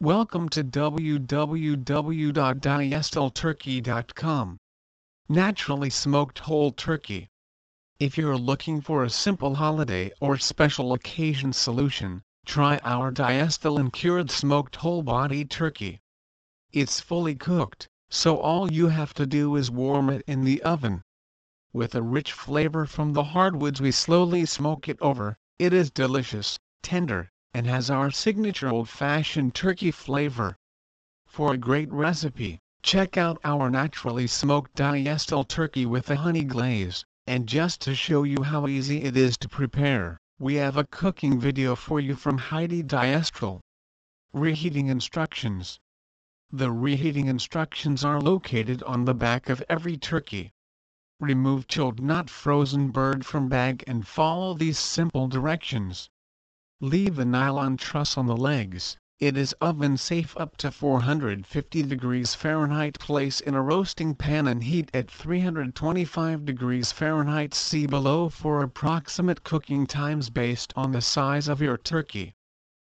Welcome to www.diestelturkey.com. Naturally smoked whole turkey. If you're looking for a simple holiday or special occasion solution, try our Diestel and cured smoked whole body turkey. It's fully cooked, so all you have to do is warm it in the oven. With a rich flavor from the hardwoods we slowly smoke it over, it is delicious, tender, and has our signature old-fashioned turkey flavor. For a great recipe, check out our naturally smoked Diestel turkey with a honey glaze, and just to show you how easy it is to prepare, we have a cooking video for you from Heidi Diestel. Reheating instructions The reheating instructions are located on the back of every turkey. Remove chilled not frozen bird from bag and follow these simple directions. Leave the nylon truss on the legs. It is oven safe up to 450 degrees Fahrenheit. Place in a roasting pan and heat at 325 degrees Fahrenheit. See below for approximate cooking times based on the size of your turkey.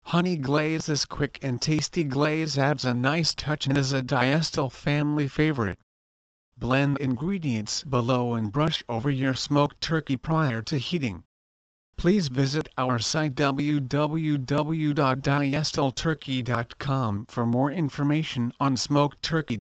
Honey glaze is quick and tasty glaze adds a nice touch and is a Diestel family favorite. Blend ingredients below and brush over your smoked turkey prior to heating. Please visit our site www.diestelturkey.com for more information on smoked turkey.